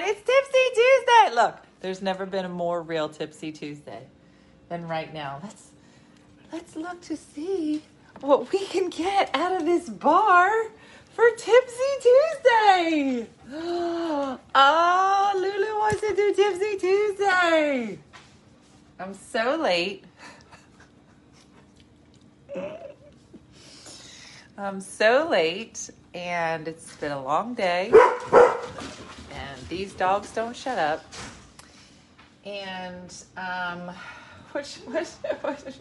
right, it's Tipsy Tuesday. Look, there's never been a more real Tipsy Tuesday than right now. Let's let's look to see what we can get out of this bar for Tipsy Tuesday. Oh, Lulu wants to do Tipsy Tuesday. I'm so late. I'm so late, and it's been a long day, these dogs don't shut up. And um, which which which,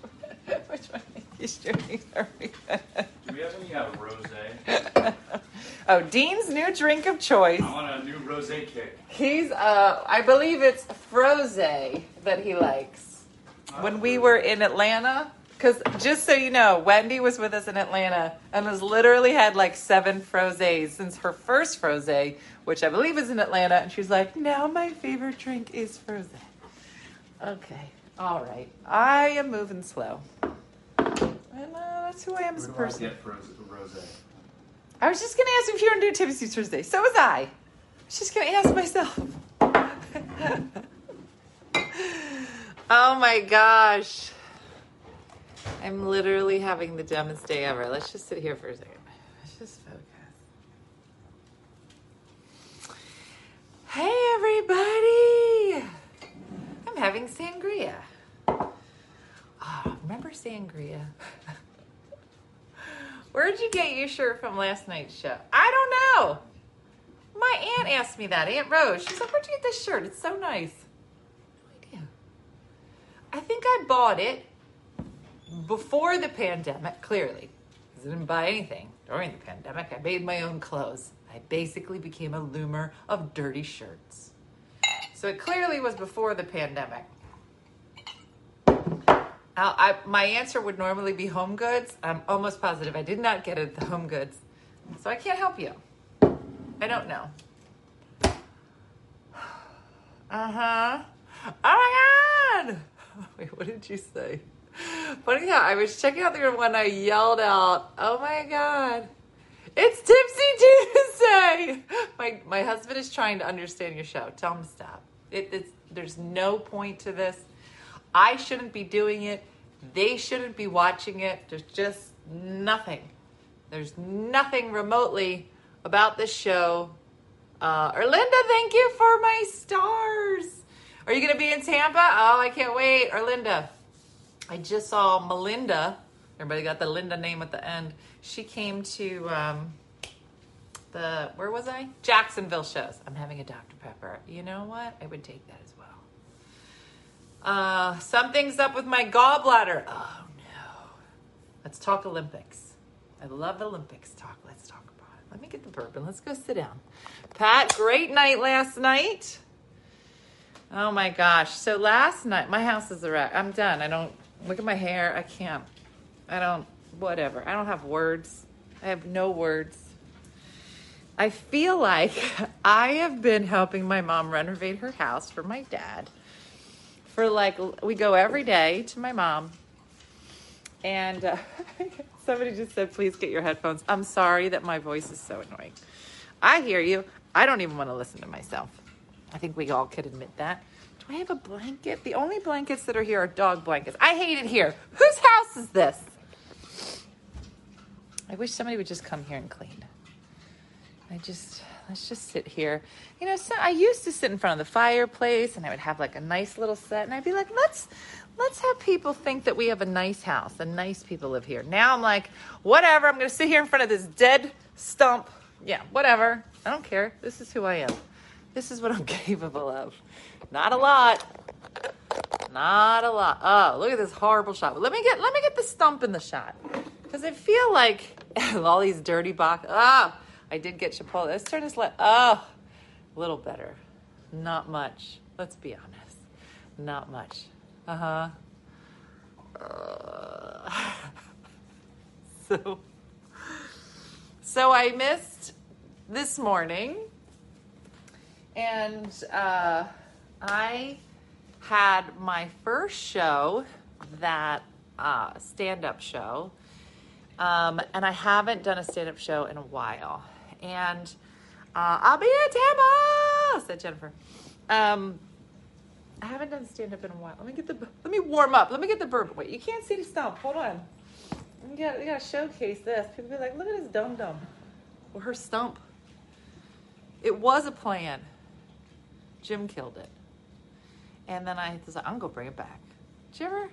which one of these drinks are we? Do we have any uh, rosé? oh, Dean's new drink of choice. I want a new rosé kick. He's uh, I believe it's Frosé that he likes. When we were in Atlanta, because just so you know, Wendy was with us in Atlanta and has literally had like seven frosés since her first frosé, which I believe is in Atlanta. And she's like, now my favorite drink is frosé. Okay, all right. I am moving slow. And uh, that's who I am as a do I person. get frosé, rosé? I was just gonna ask if you want to do Tipsy Thursday. So was I. I was just gonna ask myself. oh my gosh. I'm literally having the dumbest day ever. Let's just sit here for a second. Let's just focus. Hey everybody! I'm having sangria. Oh, remember sangria? Where'd you get your shirt from last night's show? I don't know. My aunt asked me that, Aunt Rose. She's like, Where'd you get this shirt? It's so nice. No idea. I think I bought it before the pandemic, clearly. 'cause I didn't buy anything during the pandemic. I made my own clothes. I basically became a loomer of dirty shirts. So it clearly was before the pandemic. I, I, my answer would normally be HomeGoods. I'm almost positive I did not get it at the HomeGoods. So I can't help you. I don't know. Uh huh. Oh my god! Wait, what did you say? Funny how I was checking out the room when I yelled out, "Oh my god!" It's Tipsy Tuesday. My my husband is trying to understand your show. Tell him to stop. It, it's there's no point to this. I shouldn't be doing it. They shouldn't be watching it. There's just nothing. There's nothing remotely about this show. Uh, Erlinda, thank you for my stars. Are you going to be in Tampa? Oh, I can't wait. Erlinda, I just saw Melinda. Everybody got the Linda name at the end. She came to um, the, where was I? Jacksonville shows. I'm having a Dr. Pepper. You know what? I would take that as well. Uh, something's up with my gallbladder. Oh no. Let's talk Olympics. I love Olympics talk. Let's talk about it. Let me get the bourbon. Let's go sit down. Pat, great night last night. Oh my gosh. So last night, my house is a wreck. I'm done. I don't, look at my hair. I can't. I don't, whatever. I don't have words. I have no words. I feel like I have been helping my mom renovate her house for my dad for like we go every day to my mom and uh, somebody just said please get your headphones i'm sorry that my voice is so annoying i hear you i don't even want to listen to myself i think we all could admit that do i have a blanket the only blankets that are here are dog blankets i hate it here whose house is this i wish somebody would just come here and clean I just let's just sit here. You know, so I used to sit in front of the fireplace and I would have like a nice little set and I'd be like, let's let's have people think that we have a nice house and nice people live here. Now I'm like, whatever, I'm gonna sit here in front of this dead stump. Yeah, whatever. I don't care. This is who I am. This is what I'm capable of. Not a lot. Not a lot. Oh, look at this horrible shot. Let me get let me get the stump in the shot. Because I feel like all these dirty box. Ah, I did get Chipotle. Let's turn this light. Oh, a little better. Not much. Let's be honest. Not much. Uh-huh. Uh So, so I missed this morning, and uh, I had my first show, that uh, stand-up show, um, and I haven't done a stand-up show in a while. And uh, I'll be in Tampa said Jennifer. Um, I haven't done stand up in a while. Let me get the let me warm up. Let me get the bourbon. Wait, you can't see the stump. Hold on. We gotta, we got to showcase this. People be like, look at this dum dum, or her stump. It was a plan. Jim killed it, and then I was like, I'm gonna bring it back. Did you ever?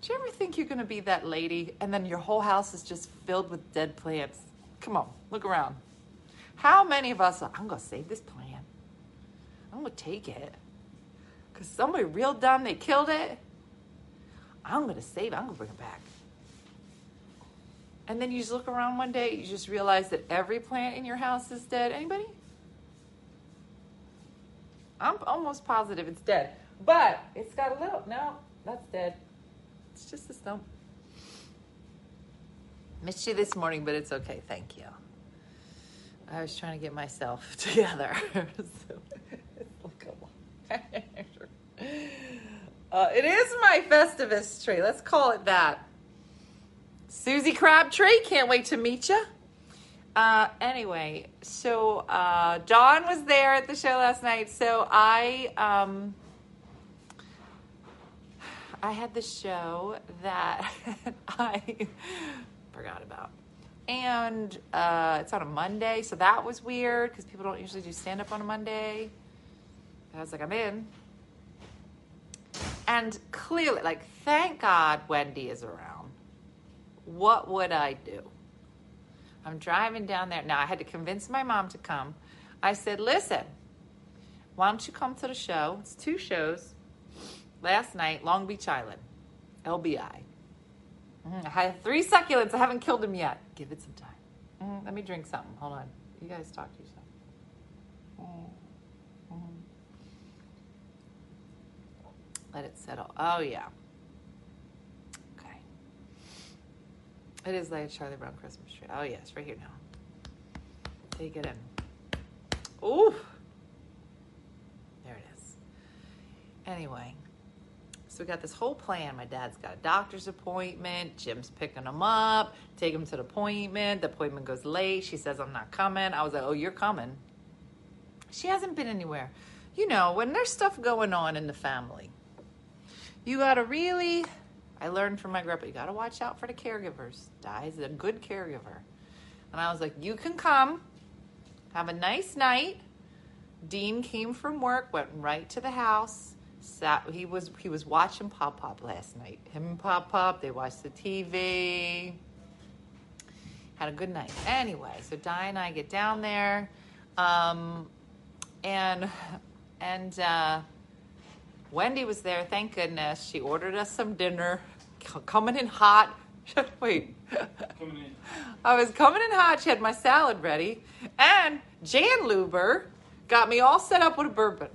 Did you ever think you're gonna be that lady, and then your whole house is just filled with dead plants? Come on, look around. How many of us are, I'm gonna save this plant. I'm gonna take it. Cause somebody real dumb, they killed it. I'm gonna save it, I'm gonna bring it back. And then you just look around one day, you just realize that every plant in your house is dead. Anybody? I'm almost positive it's dead. But it's got a little no, that's dead. It's just a stump. Missed you this morning, but it's okay. Thank you. I was trying to get myself together. so, uh, it is my Festivus tree. Let's call it that. Susie Crabtree, can't wait to meet you. Uh, anyway, so uh, Dawn was there at the show last night. So I um, I had the show that I forgot about. And uh, it's on a Monday, so that was weird because people don't usually do stand up on a Monday. I was like, I'm in. And clearly, like, thank God Wendy is around. What would I do? I'm driving down there. Now, I had to convince my mom to come. I said, listen, why don't you come to the show? It's two shows. Last night, Long Beach Island, LBI. Mm, I had three succulents. I haven't killed them yet. Give it some time. Mm, let me drink something. Hold on. You guys talk to yourself. Mm. Let it settle. Oh, yeah. Okay. It is like a Charlie Brown Christmas tree. Oh, yes, right here now. Take it in. Ooh. There it is. Anyway. So we got this whole plan. My dad's got a doctor's appointment. Jim's picking him up, take him to the appointment. The appointment goes late. She says, I'm not coming. I was like, Oh, you're coming. She hasn't been anywhere. You know, when there's stuff going on in the family, you got to really, I learned from my grandpa, you got to watch out for the caregivers. Di's a good caregiver. And I was like, You can come, have a nice night. Dean came from work, went right to the house sat he was he was watching Pop Pop last night. Him and Pop Pop, they watched the TV. Had a good night. Anyway, so Di and I get down there. Um, and and uh, Wendy was there, thank goodness. She ordered us some dinner. Coming in hot. Wait. Coming in. I was coming in hot. She had my salad ready. And Jan Luber got me all set up with a bourbon.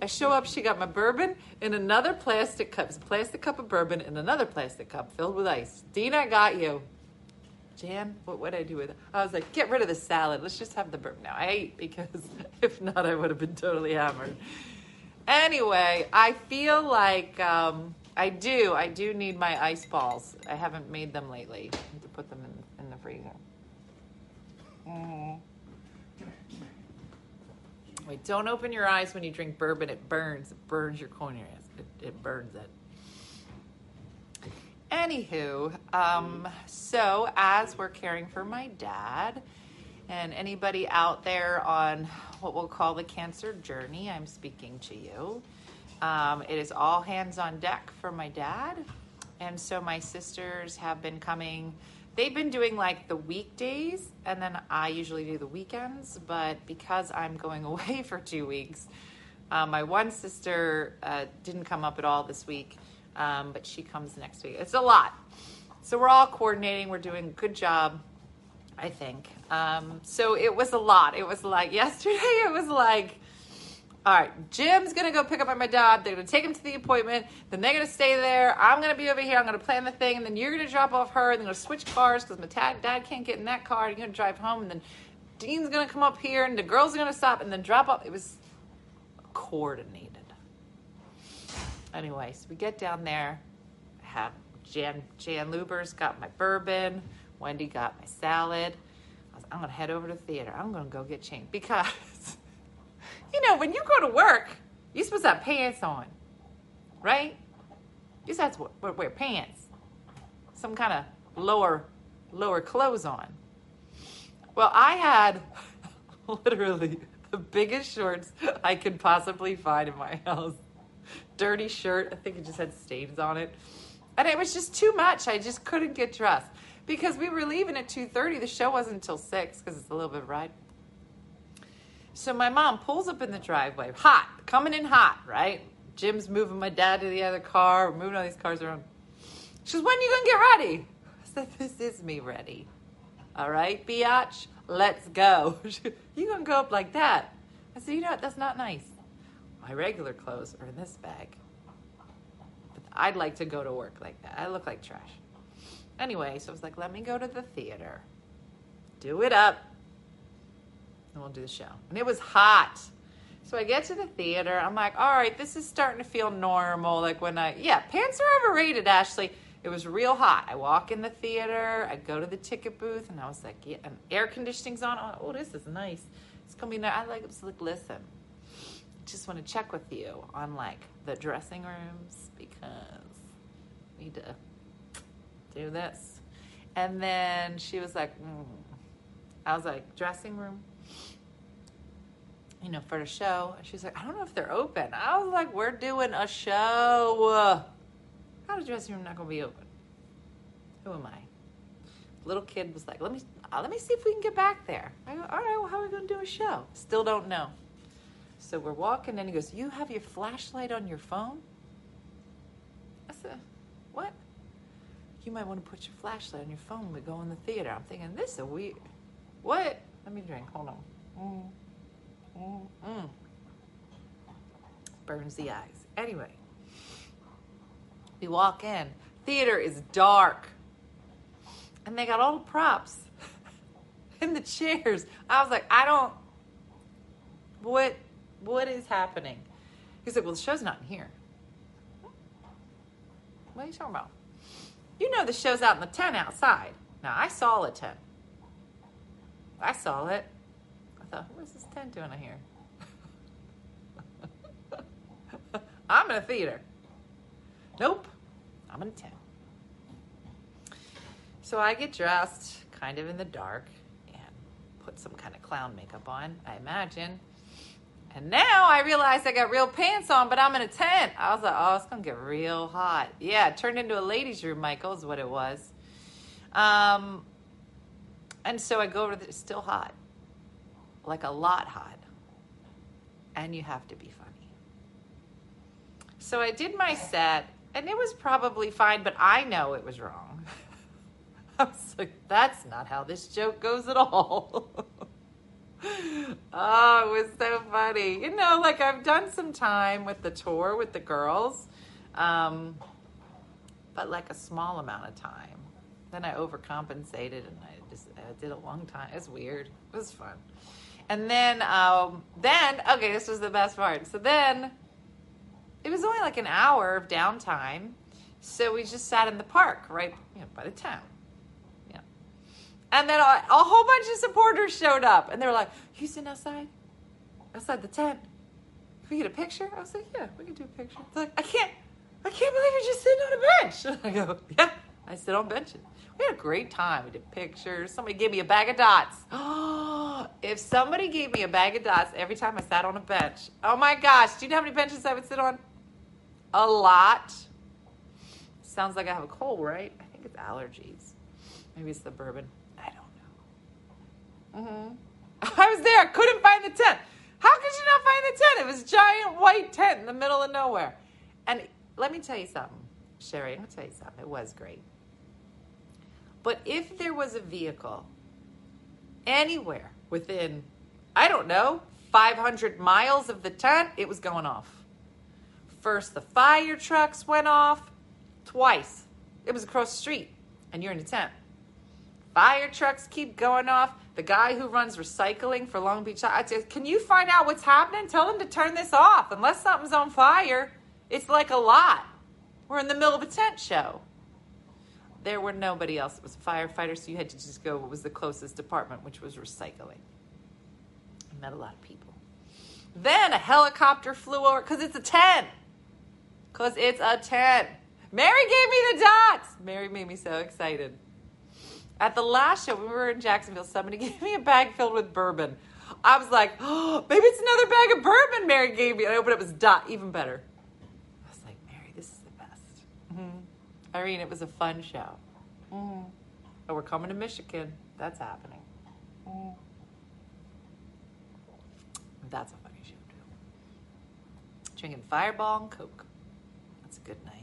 I show up, she got my bourbon in another plastic cup. It's a plastic cup of bourbon in another plastic cup filled with ice. Dina, I got you. Jan, what would I do with it? I was like, get rid of the salad. Let's just have the bourbon now. I ate because if not, I would have been totally hammered. Anyway, I feel like um, I do. I do need my ice balls. I haven't made them lately. I need to put them in, in the freezer. Mm. Wait, don't open your eyes when you drink bourbon. It burns. It burns your corneas. It, it burns it. Anywho, um, so as we're caring for my dad, and anybody out there on what we'll call the cancer journey, I'm speaking to you. Um, it is all hands on deck for my dad. And so my sisters have been coming they've been doing like the weekdays and then I usually do the weekends. But because I'm going away for two weeks, uh, my one sister uh, didn't come up at all this week, um, but she comes next week. It's a lot. So we're all coordinating. We're doing a good job, I think. Um, so it was a lot. It was like yesterday, it was like, all right, Jim's gonna go pick up my dad. They're gonna take him to the appointment. Then they're gonna stay there. I'm gonna be over here. I'm gonna plan the thing, and then you're gonna drop off her. And then gonna switch cars because my dad, dad can't get in that car. You're gonna drive home, and then Dean's gonna come up here, and the girls are gonna stop, and then drop off. It was coordinated. Anyway, so we get down there. I have Jan Jan Luber's got my bourbon. Wendy got my salad. I was, I'm gonna head over to the theater. I'm gonna go get changed because you know, when you go to work, you're supposed to have pants on, right? You're supposed to wear pants, some kind of lower, lower clothes on. Well, I had literally the biggest shorts I could possibly find in my house. Dirty shirt. I think it just had stains on it. And it was just too much. I just couldn't get dressed. Because we were leaving at 2.30. The show wasn't until 6 because it's a little bit of ride. So my mom pulls up in the driveway, hot, coming in hot, right? Jim's moving my dad to the other car. We're moving all these cars around. She says when are you to get ready? I said, this is me ready. All right, biatch, let's go. you to go up like that? I said, you know what? That's not nice. My regular clothes are in this bag. But I'd like to go to work like that. I look like trash. Anyway, so I was like, let me go to the theater. Do it up. And we'll do the show. And it was hot. So I get to the theater. I'm like, all right, this is starting to feel normal. Like when I, yeah, pants are overrated, Ashley. It was real hot. I walk in the theater. I go to the ticket booth, and I was like, yeah, and air conditioning's on. Oh, this is nice. It's gonna be nice. I like, was like, listen, just want to check with you on like the dressing rooms because we need to do this. And then she was like, mm. I was like, dressing room, you know, for the show. And she's like, I don't know if they're open. I was like, we're doing a show. How the dressing room not gonna be open? Who am I? Little kid was like, let me uh, let me see if we can get back there. I go, all right, well, how are we gonna do a show? Still don't know. So we're walking, and he goes, "You have your flashlight on your phone?" I said, "What?" You might want to put your flashlight on your phone when we go in the theater. I'm thinking, this is a weird. What? Let me drink. Hold on. Mm. Mm. Mm. Burns the eyes. Anyway, we walk in. Theater is dark, and they got all the props in the chairs. I was like, I don't. What? What is happening? He said, Well, the show's not in here. What are you talking about? You know the show's out in the tent outside. Now, I saw a tent. I saw it. I thought, what's this tent doing here? I'm in a theater. Nope. I'm in a tent. So I get dressed kind of in the dark and put some kind of clown makeup on, I imagine. And now I realize I got real pants on, but I'm in a tent. I was like, oh, it's to get real hot. Yeah, it turned into a ladies' room, Michael, is what it was. Um, and so I go over there, it's still hot, like a lot hot. And you have to be funny. So I did my set, and it was probably fine, but I know it was wrong. I was like, that's not how this joke goes at all. oh, it was so funny. You know, like I've done some time with the tour with the girls, um, but like a small amount of time. Then I overcompensated and I just I did a long time. It's weird. It was fun. And then, um, then okay, this was the best part. So then, it was only like an hour of downtime. So we just sat in the park right you know, by the town. And then a, a, whole bunch of supporters showed up, and they were like, "You sitting outside, outside the tent? Can we get a picture?" I was like, "Yeah, we can do a picture." They're like, "I can't, I can't believe you're just sitting on a bench." I go, "Yeah, I sit on benches." We had a great time. We did pictures. Somebody gave me a bag of dots. Oh, if somebody gave me a bag of dots every time I sat on a bench, oh my gosh! Do you know how many benches I would sit on? A lot. Sounds like I have a cold, right? I think it's allergies. Maybe it's the bourbon. Mm-hmm. I was there. I couldn't find the tent. How could you not find the tent? It was a giant white tent in the middle of nowhere. And let me tell you something, Sherry. Gonna tell you something. It was great. But if there was a vehicle anywhere within, I don't know, 500 miles of the tent, it was going off. First, the fire trucks went off twice. It was across the street, and you're in a tent. Fire trucks keep going off the guy who runs recycling for Long Beach. Said, can you find out what's happening? Tell them to turn this off. Unless something's on fire, it's like a lot. We're in the middle of a tent show. There were nobody else. It was firefighters, so you had to just go what was the closest department, which was recycling. I met a lot of people. Then a helicopter flew over because it's a tent. Because it's a tent. Mary gave me the dots. Mary made me so excited. At the last show, when we were in Jacksonville, somebody gave me a bag filled with bourbon. I was like, oh, maybe it's another bag of bourbon Mary gave me. And I opened it, it was dot, even better. I was like, Mary, this is the best. Mm-hmm. Irene, it was a fun show. Mm-hmm. Oh, we're coming to Michigan. That's happening. Mm-hmm. That's a funny show, too. Drinking Fireball and Coke. That's a good night.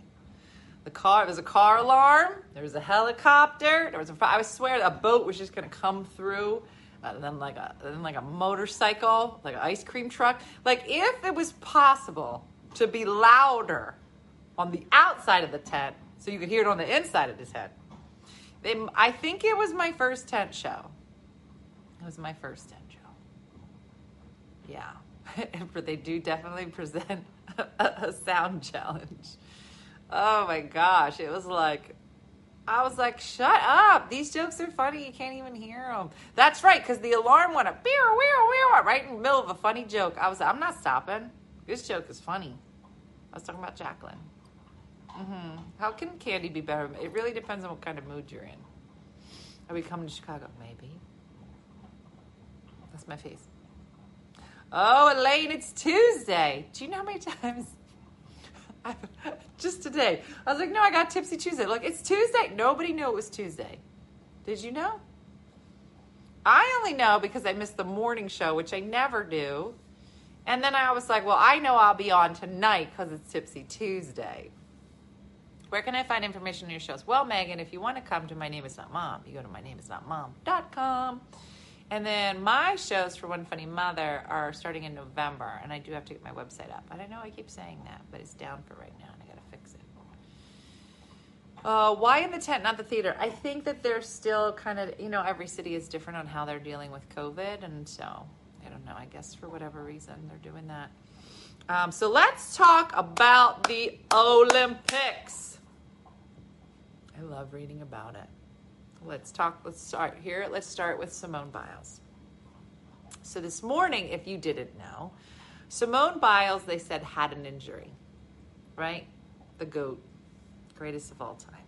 The car, there was a car alarm. There was a helicopter. There was a, I swear, a boat was just to come through. And then like a, then like a motorcycle, like an ice cream truck. Like if it was possible to be louder on the outside of the tent, so you could hear it on the inside of the tent. They, I think it was my first tent show. It was my first tent show. Yeah, but they do definitely present a, a sound challenge. Oh my gosh, it was like I was like, shut up. These jokes are funny. You can't even hear them. That's right, because the alarm went up, beer, weir, weir, right in the middle of a funny joke. I was like, I'm not stopping. This joke is funny. I was talking about Jacqueline. Mm-hmm. How can candy be better? It really depends on what kind of mood you're in. Are we coming to Chicago? Maybe. That's my face. Oh, Elaine, it's Tuesday. Do you know how many times just today. I was like, no, I got Tipsy Tuesday. Like, it's Tuesday. Nobody knew it was Tuesday. Did you know? I only know because I missed the morning show, which I never do. And then I was like, well, I know I'll be on tonight because it's Tipsy Tuesday. Where can I find information on your shows? Well, Megan, if you want to come to My Name Is Not Mom, you go to mynameisnotmom.com. And then my shows for One Funny Mother are starting in November, and I do have to get my website up. I don't know I keep saying that, but it's down for right now, and I got to fix it. Uh, why in the tent, not the theater? I think that they're still kind of, you know, every city is different on how they're dealing with COVID, and so I don't know. I guess for whatever reason they're doing that. Um, so let's talk about the Olympics. I love reading about it. Let's talk, let's start here. Let's start with Simone Biles. So this morning, if you didn't know, Simone Biles, they said, had an injury, right? The GOAT, greatest of all time.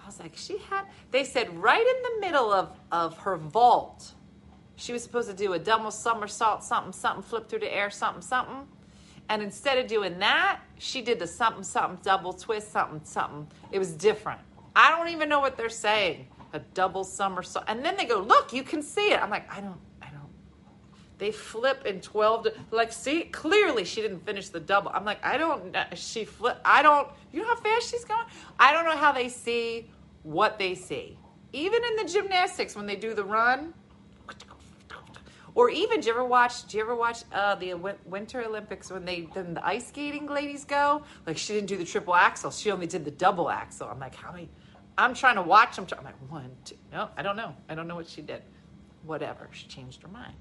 I was like, she had, they said right in the middle of, of her vault, she was supposed to do a double somersault, something, something, flip through the air, something, something. And instead of doing that, she did the something, something, double twist, something, something. It was different. I don't even know what they're saying a double somersault. And then they go, look, you can see it. I'm like, I don't, I don't. They flip in 12, to, like, see, clearly she didn't finish the double. I'm like, I don't, she flip, I don't, you know how fast she's going? I don't know how they see what they see. Even in the gymnastics, when they do the run, or even, do you ever watch? Do you ever watch uh, the Winter Olympics when they then the ice skating ladies go? Like she didn't do the triple axel; she only did the double axel. I'm like, how many? I'm trying to watch them. I'm like, one, two. No, I don't know. I don't know what she did. Whatever. She changed her mind.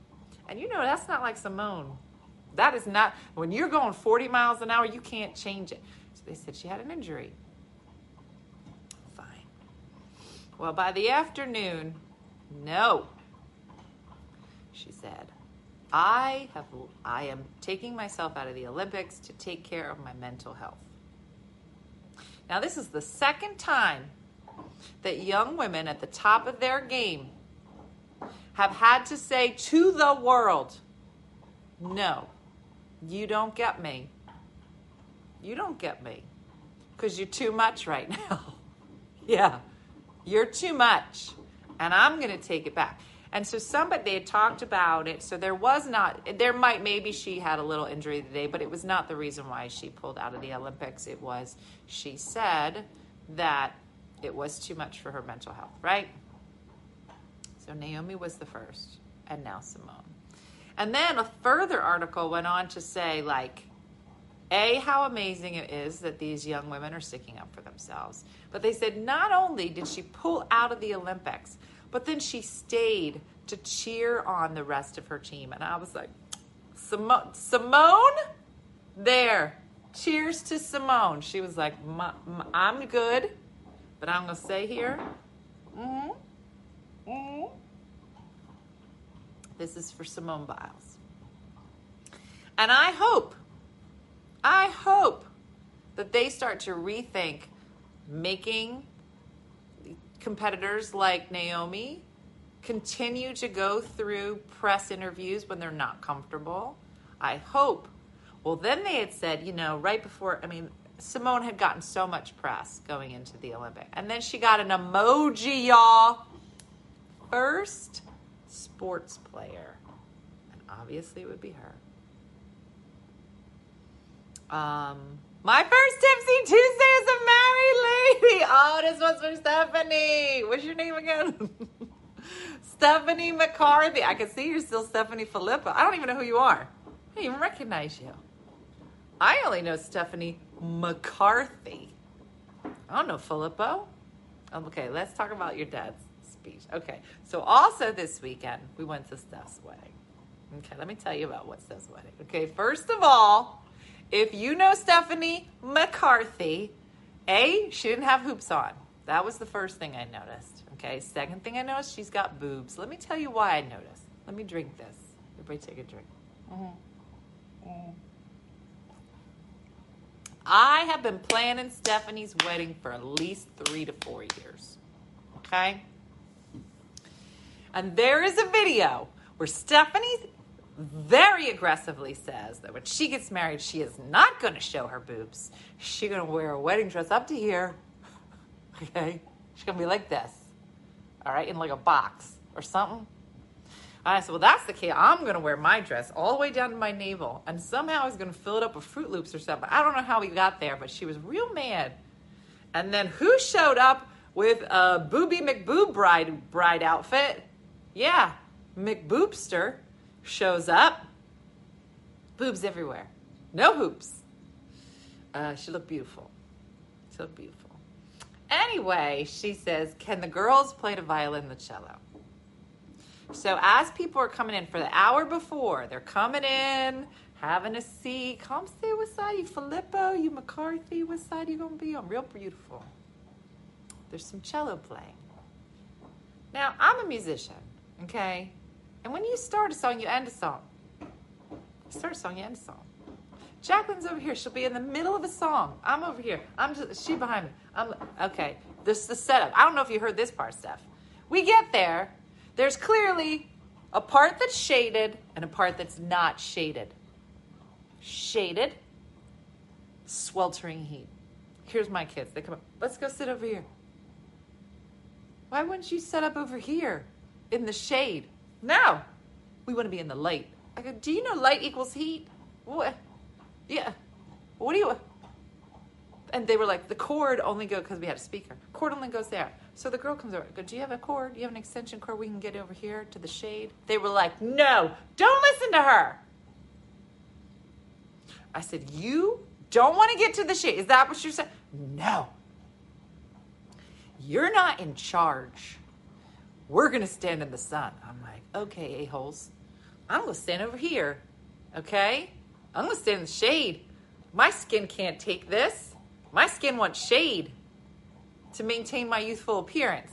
And you know, that's not like Simone. That is not, when you're going 40 miles an hour, you can't change it. So they said she had an injury. Fine. Well, by the afternoon, no. She said, I have I am taking myself out of the Olympics to take care of my mental health. Now, this is the second time that young women at the top of their game have had to say to the world, no, you don't get me. You don't get me because you're too much right now. yeah, you're too much. And I'm going to take it back. And so somebody they had talked about it. So there was not there might maybe she had a little injury today, but it was not the reason why she pulled out of the Olympics. It was she said that it was too much for her mental health, right? So Naomi was the first, and now Simone. And then a further article went on to say, like, A, how amazing it is that these young women are sticking up for themselves. But they said not only did she pull out of the Olympics, but then she stayed to cheer on the rest of her team. And I was like, Simone, Simone? There. Cheers to Simone. She was like, I'm good. But I'm going to say here, mm-hmm, mm-hmm. this is for Simone Biles. And I hope, I hope that they start to rethink making competitors like Naomi continue to go through press interviews when they're not comfortable. I hope. Well, then they had said, you know, right before, I mean, Simone had gotten so much press going into the Olympic. And then she got an emoji, y'all. First sports player. And obviously it would be her. Um, my first Tipsy Tuesday is a married lady. Oh, this one's for Stephanie. What's your name again? Stephanie McCarthy. I can see you're still Stephanie Filippo. I don't even know who you are. I don't even recognize you. I only know Stephanie McCarthy. I don't know Filippo. Okay, let's talk about your dad's speech. Okay, so also this weekend we went to Steph's wedding. Okay, let me tell you about what Steph's wedding. Okay, first of all, if you know Stephanie McCarthy, A, she didn't have hoops on. That was the first thing I noticed. Okay, second thing I noticed, she's got boobs. Let me tell you why I noticed. Let me drink this. Everybody take a drink. Mm-hmm. Mm-hmm. I have been planning Stephanie's wedding for at least three to four years. Okay? And there is a video where Stephanie very aggressively says that when she gets married, she is not going to show her boobs. She's going to wear a wedding dress up to here. Okay? She's going to be like this. All right? In like a box or something. I said, well, that's the case. I'm going to wear my dress all the way down to my navel. And somehow I was going to fill it up with Froot Loops or something. I don't know how we got there, but she was real mad. And then who showed up with a Booby McBoob bride, bride outfit? Yeah, McBoobster shows up. Boobs everywhere. No hoops. Uh, she looked beautiful. She looked beautiful. Anyway, she says, can the girls play the violin the cello? So as people are coming in for the hour before, they're coming in, having a seat. Come say what side you Filippo, you McCarthy, what side you gonna be on? Real beautiful. There's some cello playing. Now I'm a musician, okay? And when you start a song, you end a song. Start a song, you end a song. Jacqueline's over here. She'll be in the middle of a song. I'm over here. I'm just she behind me. I'm okay. This is the setup. I don't know if you heard this part, Steph. We get there, there's clearly a part that's shaded and a part that's not shaded. Shaded, sweltering heat. Here's my kids. They come up. Let's go sit over here. Why wouldn't you set up over here in the shade? No, we want to be in the light. I go, do you know light equals heat? What? Yeah. What do you? And they were like, the cord only goes because we had a speaker. Cord only goes there. So the girl comes over. Go, do you have a cord? Do you have an extension cord we can get over here to the shade? They were like, no, don't listen to her. I said, you don't want to get to the shade. Is that what you're saying? No. You're not in charge. We're going to stand in the sun. I'm like, okay, a-holes. I'm going to stand over here. Okay? I'm going to stand in the shade. My skin can't take this. My skin wants shade to maintain my youthful appearance.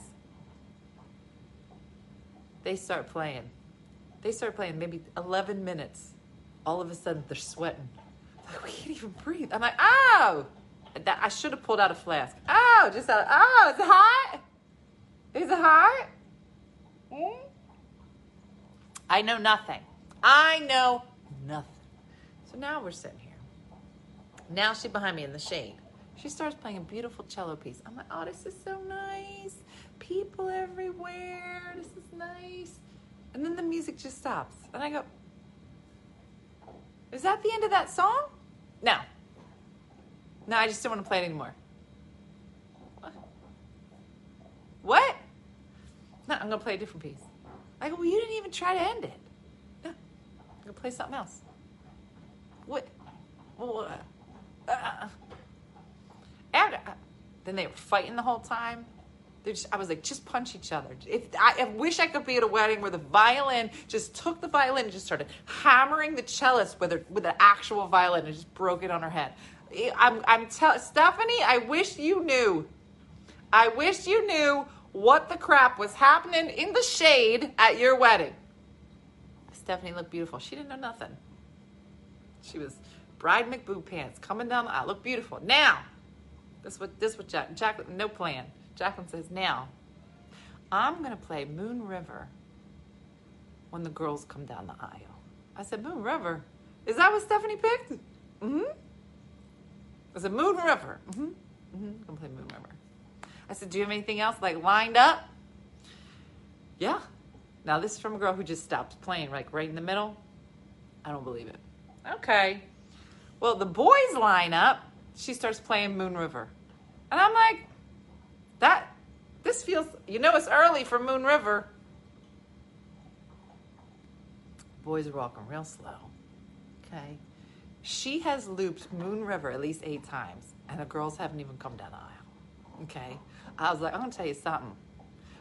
They start playing. They start playing maybe 11 minutes. All of a sudden, they're sweating. Like, we can't even breathe. I'm like, oh! That, I should have pulled out a flask. Oh, just out. Oh, is it hot? Is it hot? Mm? I know nothing. I know nothing. So now we're sitting here. Now she's behind me in the shade. She starts playing a beautiful cello piece. I'm like, oh, this is so nice. People everywhere. This is nice. And then the music just stops. And I go, is that the end of that song? No. No, I just don't want to play it anymore. What? No, I'm going to play a different piece. I go, well, you didn't even try to end it. No, I'm going to play something else. What? What? Uh, and uh, then they were fighting the whole time. Just, I was like, just punch each other. If I, I, wish I could be at a wedding where the violin just took the violin and just started hammering the cellist with a, with an actual violin and just broke it on her head. I'm, I'm tell Stephanie, I wish you knew. I wish you knew what the crap was happening in the shade at your wedding. Stephanie looked beautiful. She didn't know nothing. She was bride McBoob pants coming down the aisle. Look beautiful. Now, this what this what Jack Jacqueline no plan. Jacqueline says now. I'm gonna play Moon River when the girls come down the aisle. I said Moon River. Is that what Stephanie picked? Mm-hmm. I said Moon River. Mm-hmm. Mm-hmm. I'm gonna play Moon River. I said, Do you have anything else like lined up? Yeah. Now this is from a girl who just stopped playing, like right in the middle. I don't believe it. Okay. Well, the boys line up. She starts playing Moon River. And I'm like, that, this feels, you know, it's early for Moon River. Boys are walking real slow. Okay. She has looped Moon River at least eight times, and the girls haven't even come down the aisle. Okay. I was like, I'm going to tell you something.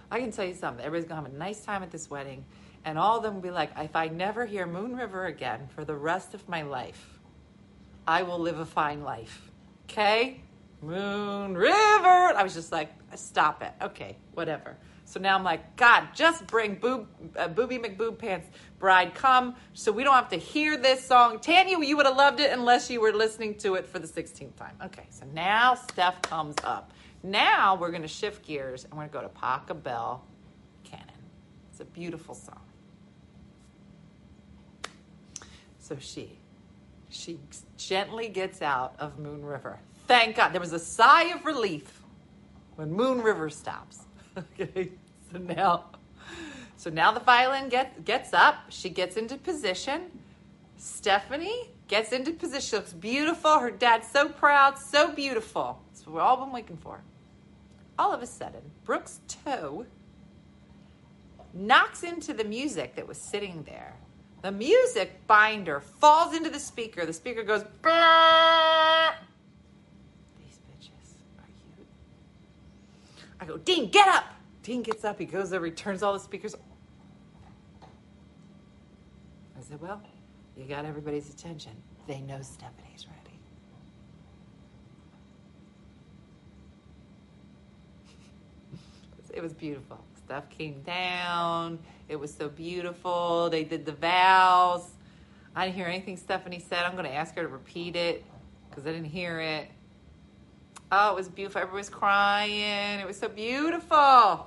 I can tell you something. Everybody's going to have a nice time at this wedding, and all of them will be like, if I never hear Moon River again for the rest of my life, I will live a fine life. Okay? Moon River. I was just like, stop it. Okay, whatever. So now I'm like, God, just bring boob, uh, Booby McBoob Pants Bride Come so we don't have to hear this song. Tanya, you would have loved it unless you were listening to it for the 16th time. Okay, so now Steph comes up. Now we're going to shift gears and we're going to go to Pachelbel Canon. It's a beautiful song. So she, she gently gets out of Moon River. Thank God. There was a sigh of relief when Moon River stops. okay, so now, so now the violin get, gets up. She gets into position. Stephanie gets into position. Looks beautiful. Her dad's so proud, so beautiful. That's what we've all been waiting for. All of a sudden, Brooke's toe knocks into the music that was sitting there. The music binder falls into the speaker. The speaker goes, "Brrr." These bitches are you. I go, Dean, get up. Dean gets up. He goes over. He turns all the speakers. I said, well, you got everybody's attention. They know Stephanie's ready. It was beautiful. Stuff came down. It was so beautiful. They did the vows. I didn't hear anything Stephanie said. I'm going to ask her to repeat it because I didn't hear it. Oh, it was beautiful. Everybody was crying. It was so beautiful.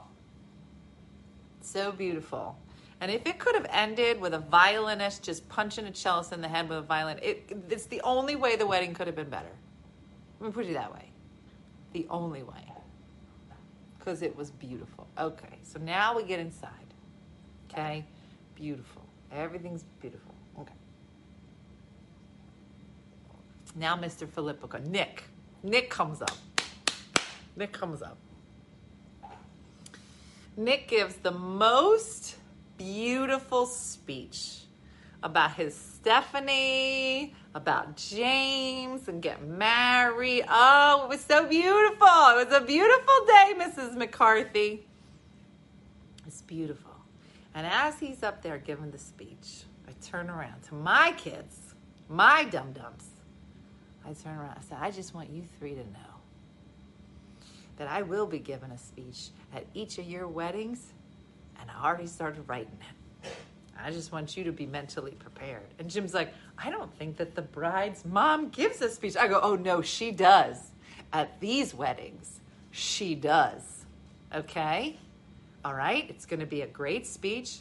So beautiful. And if it could have ended with a violinist just punching a cellist in the head with a violin, it, it's the only way the wedding could have been better. Let me put it that way. The only way. Because it was beautiful. Okay, so now we get inside. Okay, beautiful. Everything's beautiful. Okay. Now, Mr. Filippo, Nick. Nick comes up. Nick comes up. Nick gives the most beautiful speech about his Stephanie, about James and get married. Oh, it was so beautiful. It was a beautiful day, Mrs. McCarthy. It's beautiful. And as he's up there giving the speech, I turn around to my kids, my dum dums. I turn around. I said, I just want you three to know that I will be giving a speech at each of your weddings, and I already started writing it. I just want you to be mentally prepared. And Jim's like, I don't think that the bride's mom gives a speech. I go, oh no, she does. At these weddings, she does. Okay? All right? It's going to be a great speech,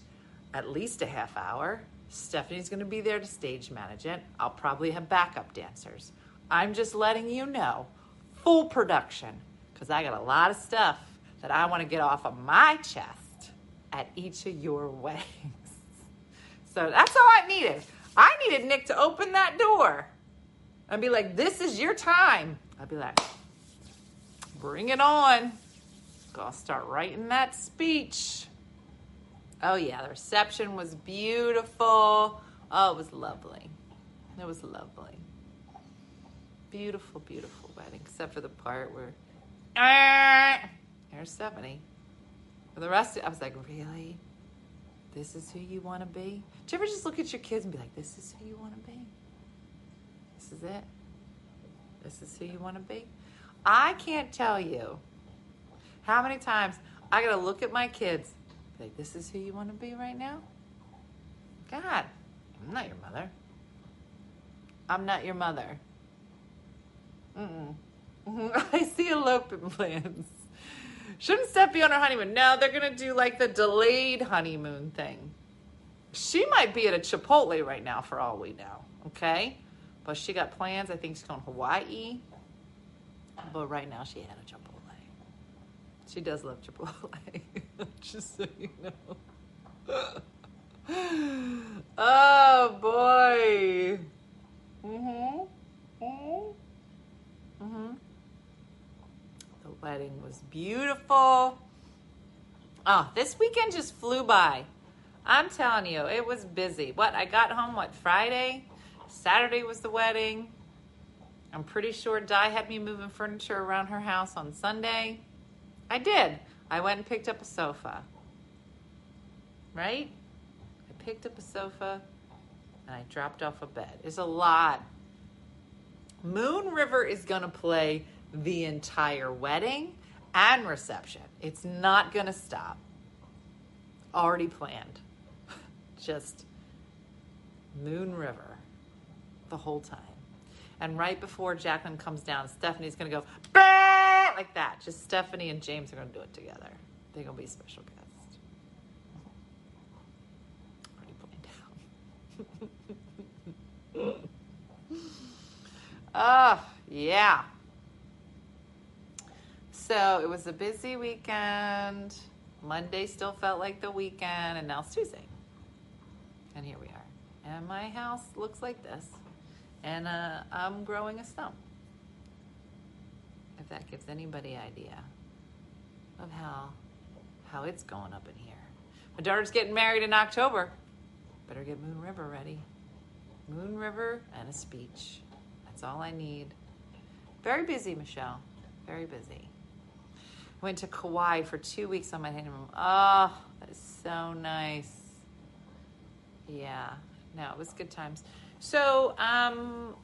at least a half hour. Stephanie's going to be there to stage manage it. I'll probably have backup dancers. I'm just letting you know, full production, because I got a lot of stuff that I want to get off of my chest at each of your weddings. So that's all I needed. I needed Nick to open that door and be like, this is your time. I'd be like, bring it on. Gonna start writing that speech. Oh, yeah, the reception was beautiful. Oh, it was lovely. It was lovely. Beautiful, beautiful wedding, except for the part where, ah, there's Stephanie. For the rest, of, I was like, really? This is who you want to be? Do you ever just look at your kids and be like, this is who you want to be? This is it? This is who you want to be? I can't tell you how many times I got to look at my kids, like, this is who you want to be right now? God, I'm not your mother. I'm not your mother. Mm-mm. I see elopement plans. Shouldn't Steph be on her honeymoon? No, they're gonna do like the delayed honeymoon thing. She might be at a Chipotle right now, for all we know. Okay, but she got plans. I think she's going to Hawaii. But right now, she had a Chipotle. She does love Chipotle. Just so you know. oh boy. Mhm. Mhm. Mhm. The wedding was beautiful. Oh, this weekend just flew by. I'm telling you, it was busy. What? I got home, what, Friday? Saturday was the wedding. I'm pretty sure Di had me moving furniture around her house on Sunday. I did. I went and picked up a sofa. Right? I picked up a sofa and I dropped off a bed. It's a lot. Moon River is going to play the entire wedding and reception. It's not going to stop. Already planned. Just Moon River the whole time. And right before Jacqueline comes down, Stephanie's going to go Like that. Just Stephanie and James are going to do it together. They're going to be special guests. Already planned out. Ah, yeah. So it was a busy weekend. Monday still felt like the weekend, and now it's Tuesday. And here we are. And my house looks like this. And uh, I'm growing a stump. If that gives anybody idea of how how it's going up in here. My daughter's getting married in October. Better get Moon River ready. Moon River and a speech. That's all I need. Very busy, Michelle. Very busy. Went to Kauai for two weeks on my honeymoon. Oh, that is so nice. Yeah, no, it was good times. So, um,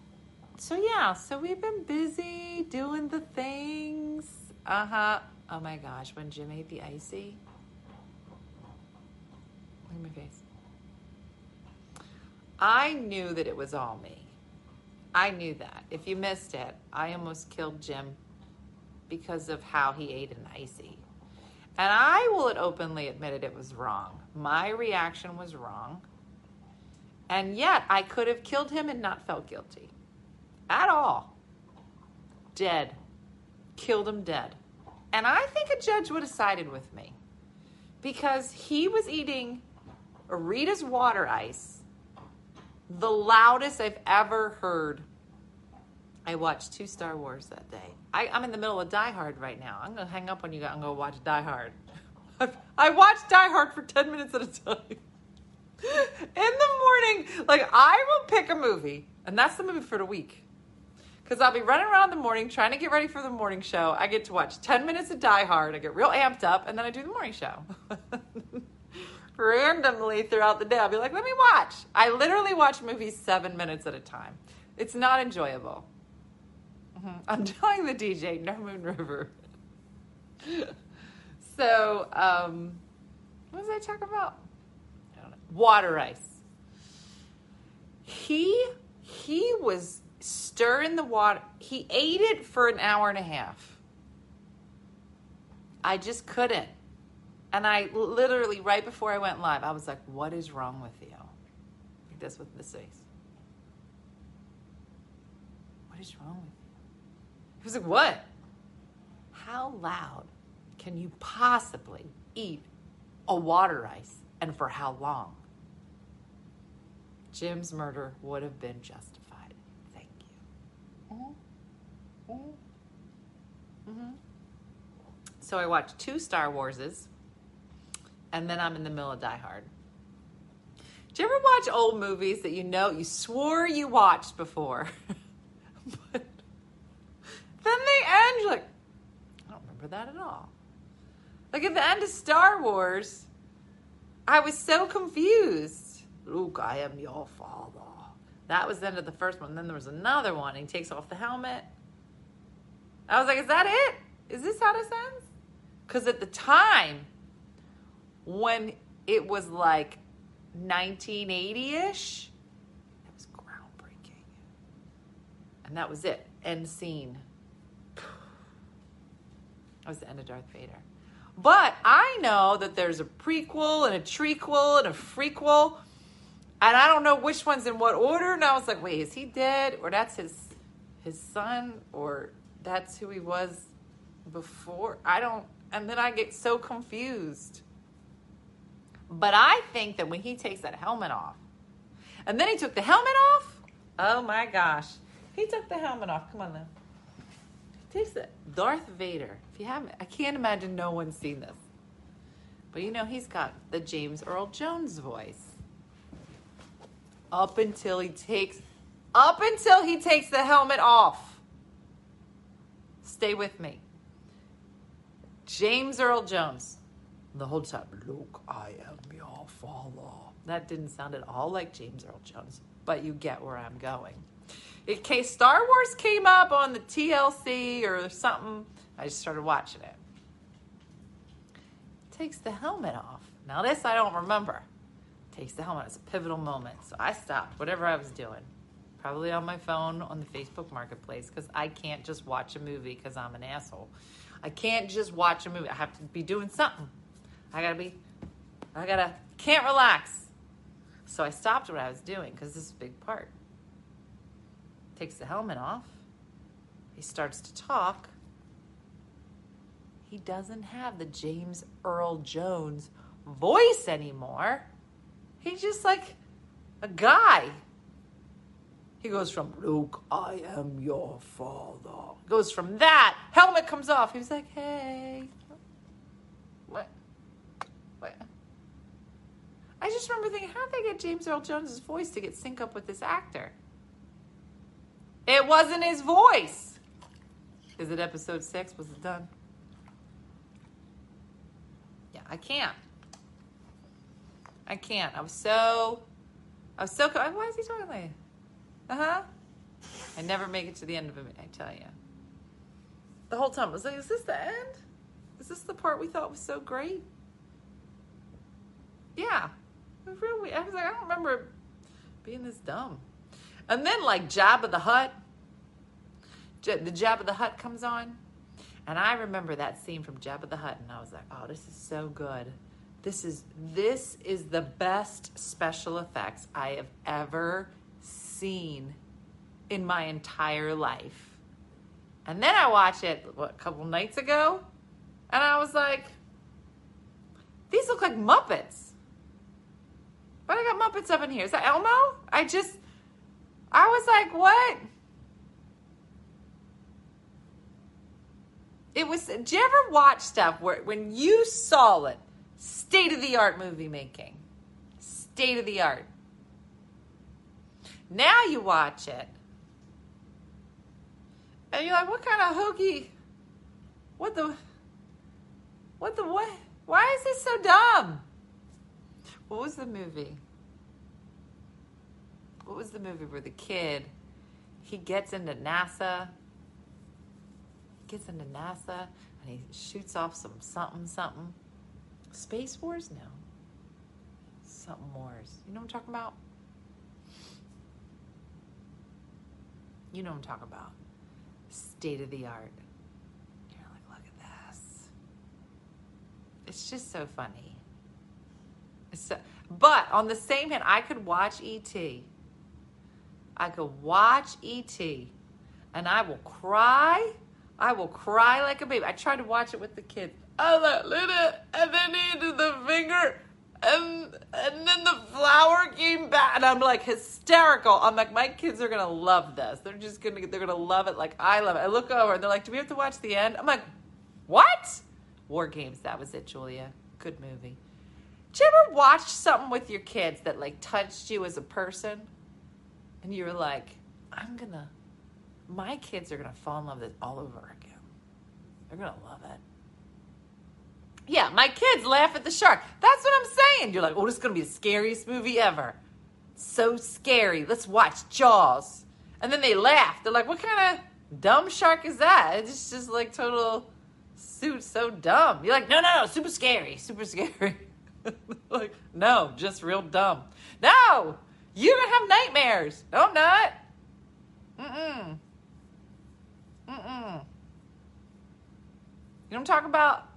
so yeah, so we've been busy doing the things. Uh huh. Oh my gosh, when Jim ate the icy. Look at my face. I knew that it was all me. I knew that. If you missed it, I almost killed Jim because of how he ate an icy. And I will openly admit it, it was wrong. My reaction was wrong. And yet I could have killed him and not felt guilty at all. Dead. Killed him dead. And I think a judge would have sided with me because he was eating Rita's water ice, the loudest I've ever heard. I watched two Star Wars that day. I, I'm in the middle of Die Hard right now. I'm going to hang up on you and go watch Die Hard. I watched Die Hard for 10 minutes at a time. In the morning, like I will pick a movie, and that's the movie for the week. Because I'll be running around in the morning trying to get ready for the morning show. I get to watch 10 minutes of Die Hard. I get real amped up, and then I do the morning show. Randomly throughout the day, I'll be like, let me watch. I literally watch movies seven minutes at a time. It's not enjoyable. Mhm. I'm telling the DJ, no Moon River. so, um, what was I talking about? I don't know. Water ice. He he was stirring the water. He ate it for an hour and a half. I just couldn't. And I literally, right before I went live, I was like, what is wrong with you? Like this with this face. What is wrong with you? He was like, what? How loud can you possibly eat a water ice and for how long? Jim's murder would have been justified. Mm-hmm. So I watched two Star Warses, and then I'm in the middle of Die Hard. Do you ever watch old movies that you know you swore you watched before? but then they end, like, I don't remember that at all. Like at the end of Star Wars, I was so confused. Luke, I am your father. That was the end of the first one. Then there was another one. He takes off the helmet. I was like, is that it? Is this how this ends? Because at the time, when it was like 1980 ish, it was groundbreaking. And that was it. End scene. That was the end of Darth Vader. But I know that there's a prequel and a trequel and a frequel. And I don't know which one's in what order. And I was like, wait, is he dead? Or that's his his son? Or that's who he was before? I don't and then I get so confused. But I think that when he takes that helmet off, and then he took the helmet off, oh my gosh. He took the helmet off. Come on now. He takes it. Darth Vader. If you haven't, I can't imagine no one's seen this. But you know, he's got the James Earl Jones voice. Up until he takes, up until he takes the helmet off. Stay with me. James Earl Jones. The whole time, look, I am your father. That didn't sound at all like James Earl Jones, but you get where I'm going. In case Star Wars came up on the TLC or something, I just started watching it. Takes the helmet off. Now, this I don't remember. Takes the helmet. It's a pivotal moment. So I stopped whatever I was doing. Probably on my phone on the Facebook Marketplace because I can't just watch a movie because I'm an asshole. I can't just watch a movie. I have to be doing something. I gotta be, I gotta, can't relax. So I stopped what I was doing because this is a big part. Takes the helmet off. He starts to talk. He doesn't have the James Earl Jones voice anymore. He's just like a guy. He goes from, Luke, I am your father. Goes from that. Helmet comes off. He was like, hey. What? What? I just remember thinking, how did they get James Earl Jones' voice to get sync up with this actor? It wasn't his voice. Is it episode six? Was it done? Yeah, I can't. I can't. I was so, I was so. Why is he talking like? Uh huh. I never make it to the end of it. I tell you. The whole time I was like, "Is this the end? Is this the part we thought was so great?" Yeah. I was like, I don't remember being this dumb. And then like Jabba the Hutt, the Jabba the Hutt comes on, and I remember that scene from Jabba the Hutt, and I was like, "Oh, this is so good. This is this is the best special effects I have ever seen in my entire life." And then I watched it what a couple nights ago, and I was like, "These look like Muppets." But I got Muppets up in here. Is that Elmo? I just, I was like, what? It was, did you ever watch stuff where when you saw it, state of the art movie making? State of the art. Now you watch it, and you're like, what kind of hokey, what the, what the, what? Why is this so dumb? What was the movie? What was the movie where the kid he gets into NASA? He Gets into NASA and he shoots off some something something. Space Wars? No. Something Wars. You know what I'm talking about? You know what I'm talking about. State of the art. You're like, look at this. It's just so funny. So, but on the same hand, I could watch E.T. I could watch E.T. and I will cry. I will cry like a baby. I tried to watch it with the kids. Oh, that little, and then he did the finger, and and then the flower came back, and I'm like hysterical. I'm like, my kids are gonna love this. They're just gonna, they're gonna love it like I love it. I look over, and they're like, do we have to watch the end? I'm like, what? War Games. That was it, Julia. Good movie. Did you ever watch something with your kids that like touched you as a person? And you were like, I'm gonna, my kids are gonna fall in love with it all over again. They're gonna love it. Yeah, my kids laugh at the shark. That's what I'm saying. You're like, oh, this is gonna be the scariest movie ever. So scary. Let's watch Jaws. And then they laugh. They're like, what kind of dumb shark is that? It's just like total suit so dumb. You're like, no, no, no, super scary, super scary. like, no, just real dumb. No, you're gonna have nightmares. No, I'm not. Mm-mm. Mm-mm. You know what I'm talking about?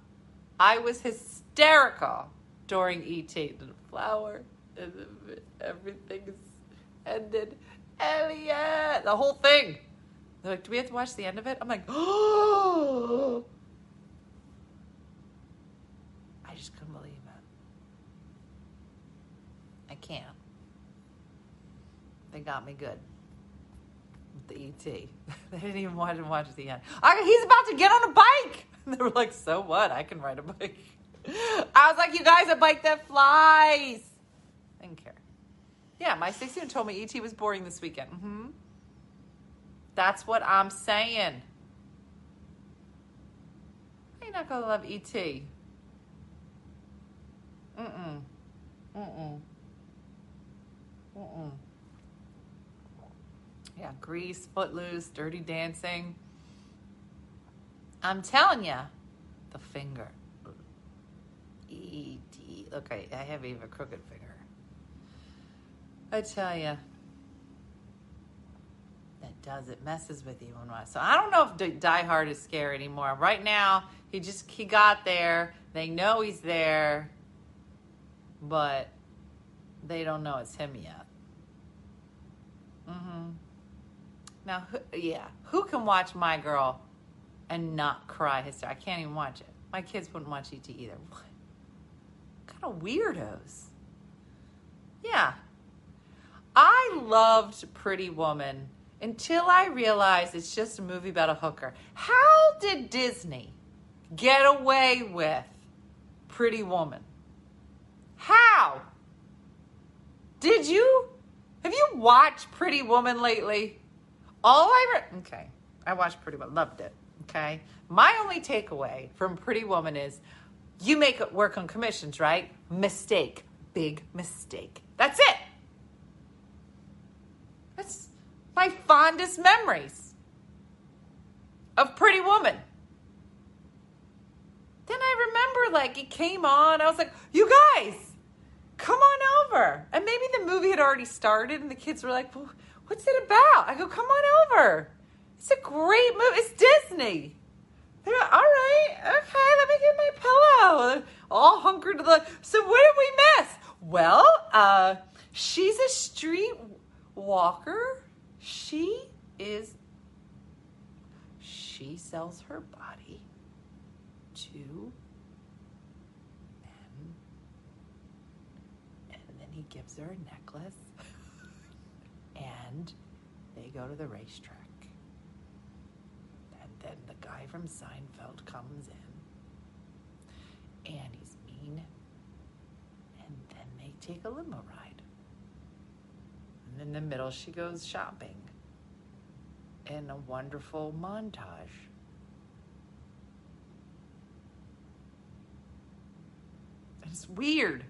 I was hysterical during ET. The flower, and everything's ended. Elliot, the whole thing. They're like, do we have to watch the end of it? I'm like, oh. I just couldn't believe it. I can't. They got me good with the ET. they didn't even want to watch the end. I, he's about to get on a bike. They were like, so what? I can ride a bike. I was like, you guys, a bike that flies. Didn't care. Yeah, my 16 told me ET was boring this weekend. hmm That's what I'm saying. How you not gonna love ET? Mm-mm. Mm-mm. Mm-mm. Yeah, Grease, Footloose, Dirty Dancing. I'm telling you, the finger. E.T. Look, I, I have even a crooked finger. I tell you, that does it messes with you and what. So I don't know if Die Hard is scary anymore. Right now, he just he got there. They know he's there, but they don't know it's him yet. Mm-hmm. Now, who, yeah, who can watch My Girl and not cry hysterically? I can't even watch it. My kids wouldn't watch ET either. What kind of weirdos? Yeah. I loved Pretty Woman until I realized it's just a movie about a hooker. How did Disney get away with Pretty Woman? How? Did you? Have you watched Pretty Woman lately? All I re- okay, I watched Pretty Woman, loved it. Okay, my only takeaway from Pretty Woman is you make it work on commissions, right? Mistake, big mistake. That's it. That's my fondest memories of Pretty Woman. Then I remember, like, it came on. I was like, you guys, come on over. And maybe the movie had already started, and the kids were like, well, what's it about? I go, come on over. It's a great movie. It's Disney. They're like, all right, okay, let me get my pillow. All hunkered to the. So what did we miss? Well, uh, she's a street walker. She is. She sells her body to men, and then he gives her a necklace, and they go to the racetrack. Then the guy from Seinfeld comes in, and he's mean, and then they take a limo ride. And in the middle, she goes shopping in a wonderful montage. It's weird.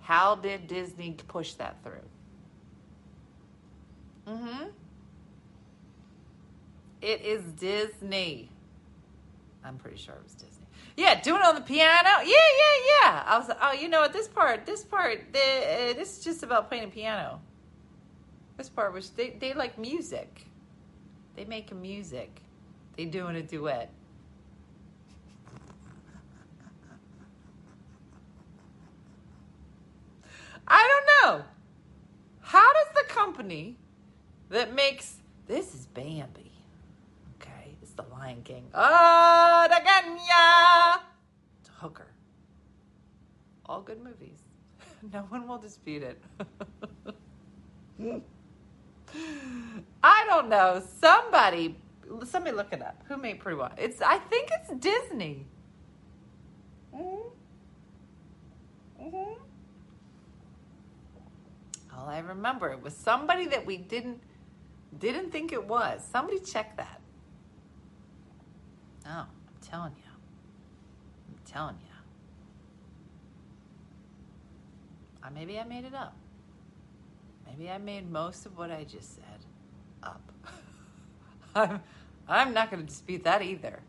How did Disney push that through? Mm-hmm. It is Disney. I'm pretty sure it was Disney. Yeah, doing it on the piano. Yeah, yeah, yeah. I was like, oh, you know what? This part, this part, the, uh, this is just about playing a piano. This part was they, they like music. They make music. They doing a duet. I don't know. How does the company that makes this is Bambi? Lion King. Oh, the Ganya! It's a hooker. All good movies. No one will dispute it. I don't know. Somebody, somebody look it up. Who made Pretty Woman? It's. I think it's Disney. Mm-hmm. Mm-hmm. All I remember it was somebody that we didn't didn't think it was. Somebody check that. Oh, I'm telling you. I'm telling you. Uh, maybe I made it up. Maybe I made most of what I just said up. I'm, I'm not going to dispute that either.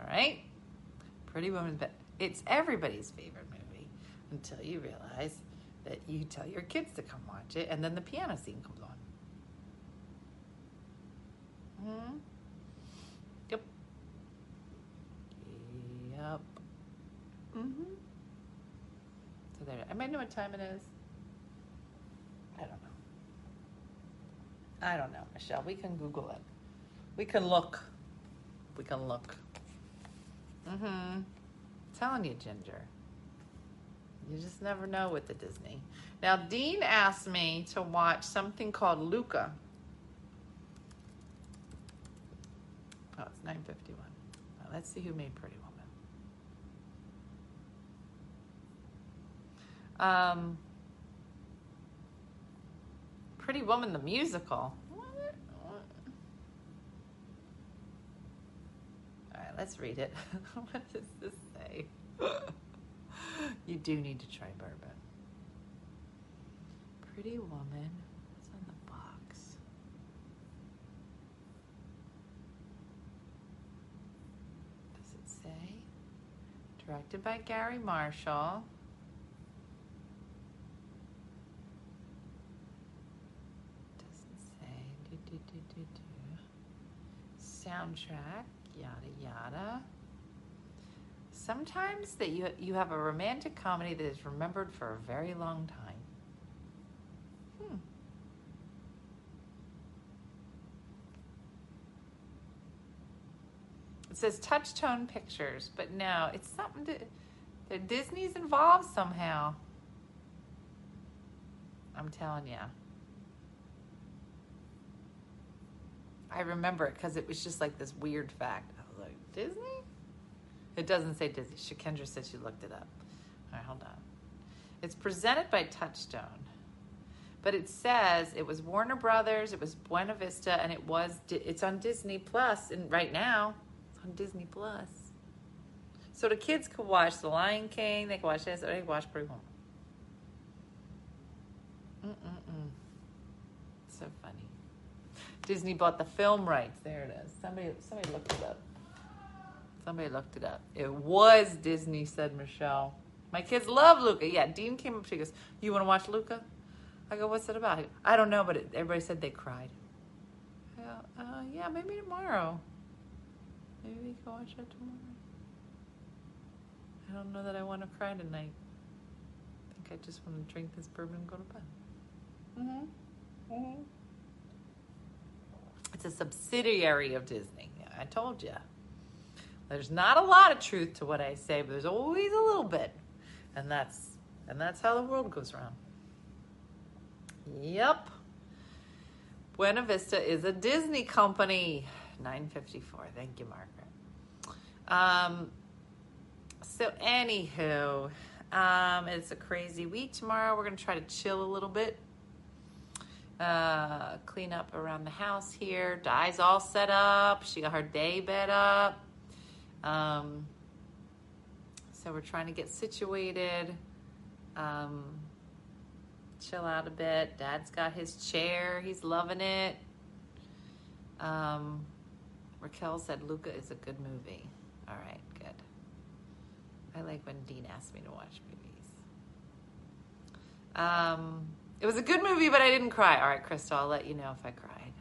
All right? Pretty Woman, but it's everybody's favorite movie until you realize that you tell your kids to come watch it and then the piano scene comes on. Hmm? Mm-hmm. So there. I might know what time it is? I don't know. I don't know, Michelle. We can Google it. We can look. We can look. Mm-hmm. Telling you, Ginger. You just never know with the Disney. Now, Dean asked me to watch something called Luca. Oh, it's 951. Well, let's see who made Pretty Woman. Um, Pretty Woman, the musical. All right, let's read it. what does this say? you do need to try bourbon. Pretty Woman. What's on the box? Does it say? Directed by Garry Marshall. Doesn't say. Do, do, do, do, do. Soundtrack. Yada yada. Sometimes that you you have a romantic comedy that is remembered for a very long time. Hmm. It says Touchstone Pictures, but no, it's something that Disney's involved somehow. I'm telling you. I remember it because it was just like this weird fact. I was like, Disney? It doesn't say Disney. Shakendra said she looked it up. All right, hold on. It's presented by Touchstone, but it says it was Warner Brothers, it was Buena Vista, and it was it's on Disney Plus, and right now it's on Disney Plus. So the kids could watch The Lion King, they could watch this, or they could watch Pretty Woman. Mm-mm-mm. So funny. Disney bought the film rights. There it is. Somebody, somebody looked it up. Somebody looked it up. It was Disney, said Michelle. My kids love Luca. Yeah, Dean came up. She goes, "You want to watch Luca?" I go, "What's it about?" I don't know, but it, everybody said they cried. I go, uh, yeah, maybe tomorrow. Maybe we can watch it tomorrow. I don't know that I want to cry tonight. I think I just want to drink this bourbon and go to bed. Mm-hmm. Mm-hmm. It's a subsidiary of Disney. I told you. There's not a lot of truth to what I say, but there's always a little bit. And that's and that's how the world goes around. Yep. Buena Vista is a Disney company. 954. Thank you, Margaret. Um so anywho, um, it's a crazy week tomorrow. We're gonna try to chill a little bit. Uh, clean up around the house here. Di's all set up. She got her day bed up. Um, so we're trying to get situated, um, chill out a bit. Dad's got his chair, he's loving it. Um, Raquel said Luca is a good movie. All right, good. I like when Dean asks me to watch movies. Um, it was a good movie, but I didn't cry. All right, Crystal, I'll let you know if I cried.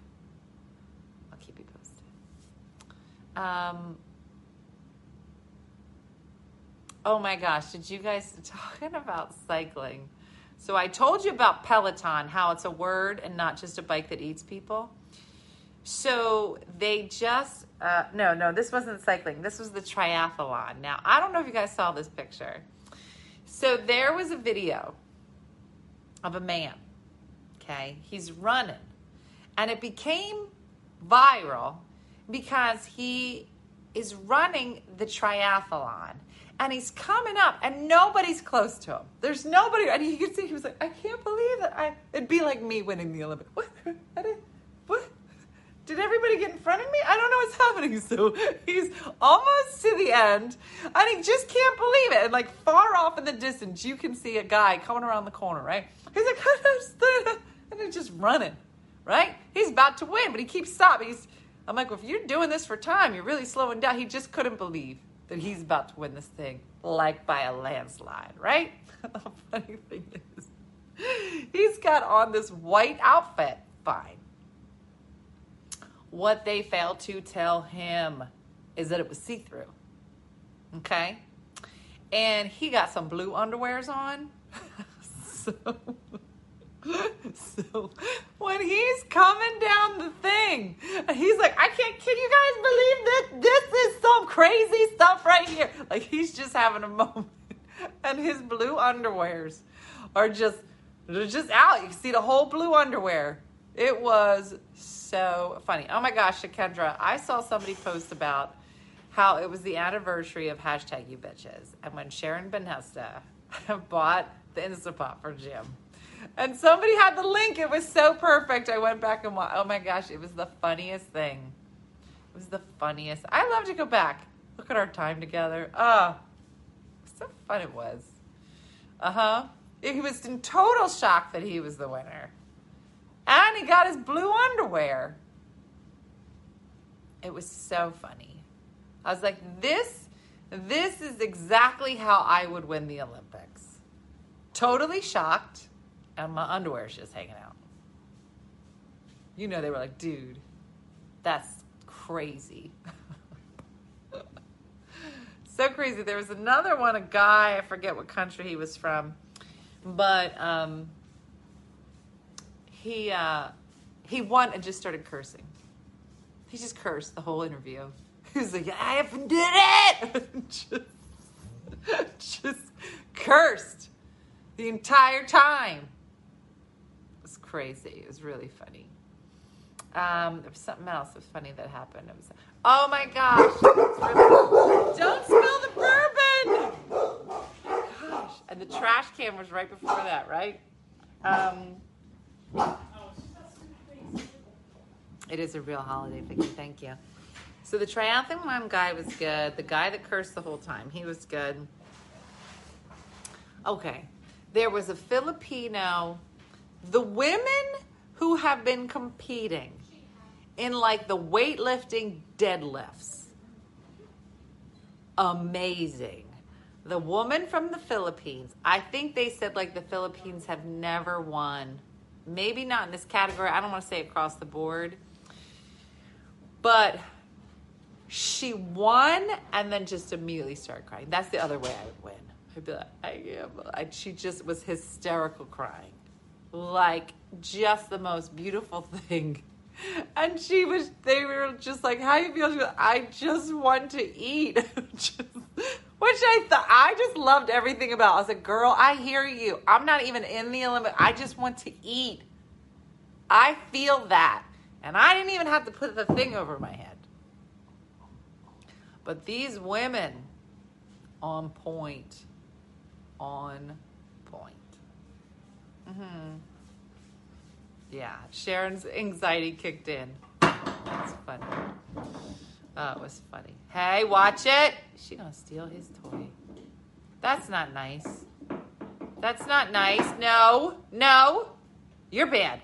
I'll keep you posted. Um, Oh my gosh, did you guys talking about cycling? So I told you about Peloton, how it's a word and not just a bike that eats people. So they just uh, no, no, this wasn't cycling. This was the triathlon. Now I don't know if you guys saw this picture. So there was a video of a man. Okay, he's running, and it became viral because he is running the triathlon and he's coming up and nobody's close to him. There's nobody, and you can see he was like, I can't believe that I, it'd be like me winning the Olympics. Did everybody get in front of me? I don't know what's happening. So he's almost to the end and he just can't believe it. And like far off in the distance, you can see a guy coming around the corner, right? He's like, and he's just running, right? He's about to win, but he keeps stopping. He's, I'm like, well, if you're doing this for time, you're really slowing down. He just couldn't believe that he's about to win this thing, like by a landslide, right? the funny thing is, he's got on this white outfit. Fine. What they failed to tell him is that it was see through. Okay? and he got some blue underwears on. so, so when he's coming down the thing, he's like, I can't, can you guys believe this? This is some crazy stuff right here. Like he's just having a moment. And his blue underwears are just, they're just out. You can see the whole blue underwear. It was so funny. Oh my gosh, Kendra, I saw somebody post about how it was the anniversary of hashtag you bitches. And when Sharon Benesta bought the Instapot for Jim. And somebody had the link. It was so perfect. I went back and watched. Oh my gosh, it was the funniest thing. It was the funniest. I love to go back. Look at our time together. Ah, oh, so fun it was. Uh huh. He was in total shock that he was the winner. And he got his blue underwear. It was so funny. I was like, this, this is exactly how I would win the Olympics. Totally shocked, and my underwear is just hanging out. You know, they were like, dude, that's crazy. so crazy. There was another one, a guy, I forget what country he was from, but um, he uh, he won and just started cursing. He just cursed the whole interview. He was like, "I did it," just, just cursed the entire time. It was crazy. It was really funny. Um, there was something else that was funny that happened. It was, oh my gosh! Don't spill the bourbon. Gosh, and the trash can was right before that, right? Um, it is a real holiday, Vicky. Thank you. So the triathlon guy was good. The guy that cursed the whole time, he was good. Okay. There was a Filipino. The women who have been competing in like the weightlifting deadlifts. Amazing. The woman from the Philippines, I think they said like the Philippines have never won. Maybe not in this category. I don't want to say across the board. But she won and then just immediately started crying. That's the other way I would win. I'd be like, I am. I, she just was hysterical crying. Like, just the most beautiful thing. And she was, they were just like, how you feel? She was, I just want to eat. just, which I thought, I just loved everything about. I was like, girl, I hear you. I'm not even in the Olympics. I just want to eat. I feel that. And I didn't even have to put the thing over my head. But these women, on point. On point. Mm-hmm. Yeah, Sharon's anxiety kicked in. That's funny. Oh, it was funny. Hey, watch it. She gonna steal his toy. That's not nice. That's not nice. No, no. You're bad.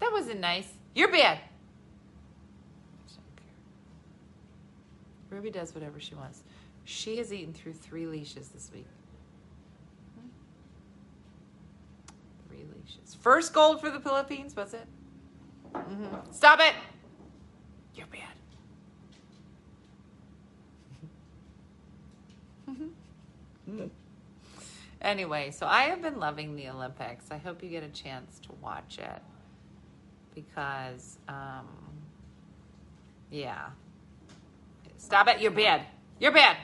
That wasn't nice. You're bad. Ruby does whatever she wants. She has eaten through three leashes this week. Three leashes. First gold for the Philippines, was it? Mm-hmm. Stop it! You're bad. anyway, so I have been loving the Olympics. I hope you get a chance to watch it because, um, yeah. Stop it. You're bad. You're bad.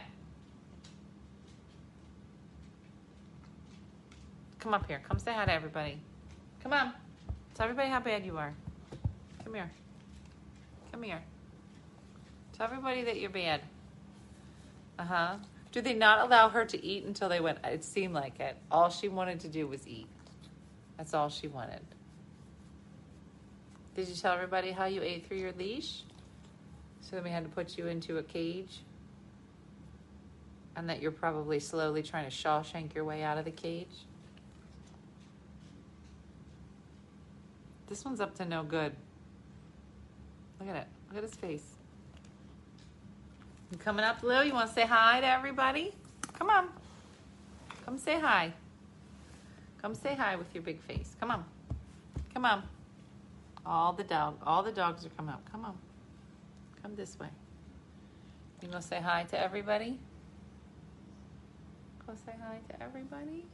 Come up here. Come say hi to everybody. Come on. Tell everybody how bad you are. Come here. Come here. Tell everybody that you're bad. Uh huh. Do they not allow her to eat until they went? It seemed like it. All she wanted to do was eat. That's all she wanted. Did you tell everybody how you ate through your leash? So then we had to put you into a cage? And that you're probably slowly trying to Shawshank your way out of the cage? This one's up to no good. Look at it. Look at his face. You coming up, Lou? You want to say hi to everybody? Come on. Come say hi. Come say hi with your big face. Come on. Come on. All the dog, all the dogs are coming up. Come on. Come this way. You gonna say hi to everybody? Go say hi to everybody.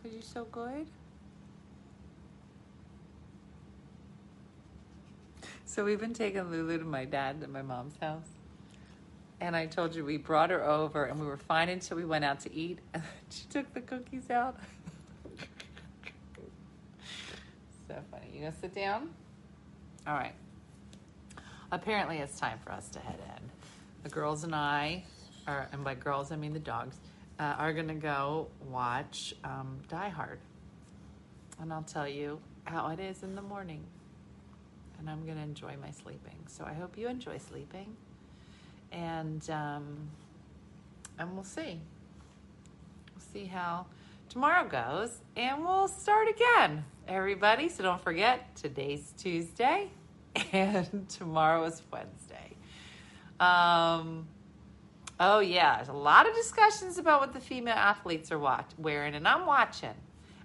Cause you're so good. So we've been taking Lulu to my dad and my mom's house. And I told you we brought her over and we were fine until we went out to eat. And she took the cookies out. so funny. You gonna sit down? All right. Apparently it's time for us to head in. The girls and I, are, and by girls I mean the dogs, uh, are gonna go watch um, Die Hard. And I'll tell you how it is in the morning. And I'm gonna enjoy my sleeping. So I hope you enjoy sleeping and um, and we'll see. We'll see how tomorrow goes, and we'll start again, everybody. So don't forget today's Tuesday, and tomorrow is Wednesday. Um, oh yeah, there's a lot of discussions about what the female athletes are watch- wearing, and I'm watching,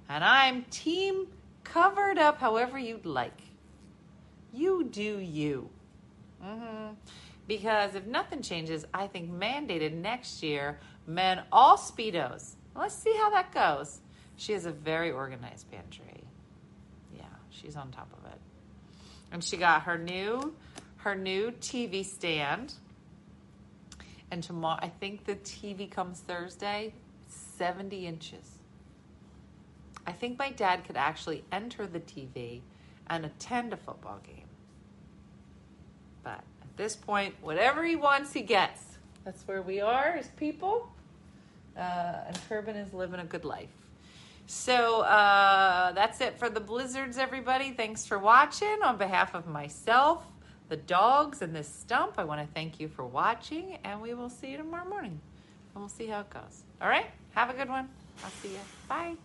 and I'm team covered up however you'd like. You do you. Mm-hmm. Because if nothing changes, I think mandated next year, men all Speedos. Let's see how that goes. She has a very organized pantry. Yeah, she's on top of it. And she got her new her new TV stand. And tomorrow I think the TV comes Thursday, 70 inches. I think my dad could actually enter the TV and attend a football game. But at this point, whatever he wants, he gets. That's where we are as people. Uh, and Kerbin is living a good life. So uh, that's it for the blizzards, everybody. Thanks for watching. On behalf of myself, the dogs, and this stump, I want to thank you for watching, and we will see you tomorrow morning. And we'll see how it goes. All right? Have a good one. I'll see you. Bye.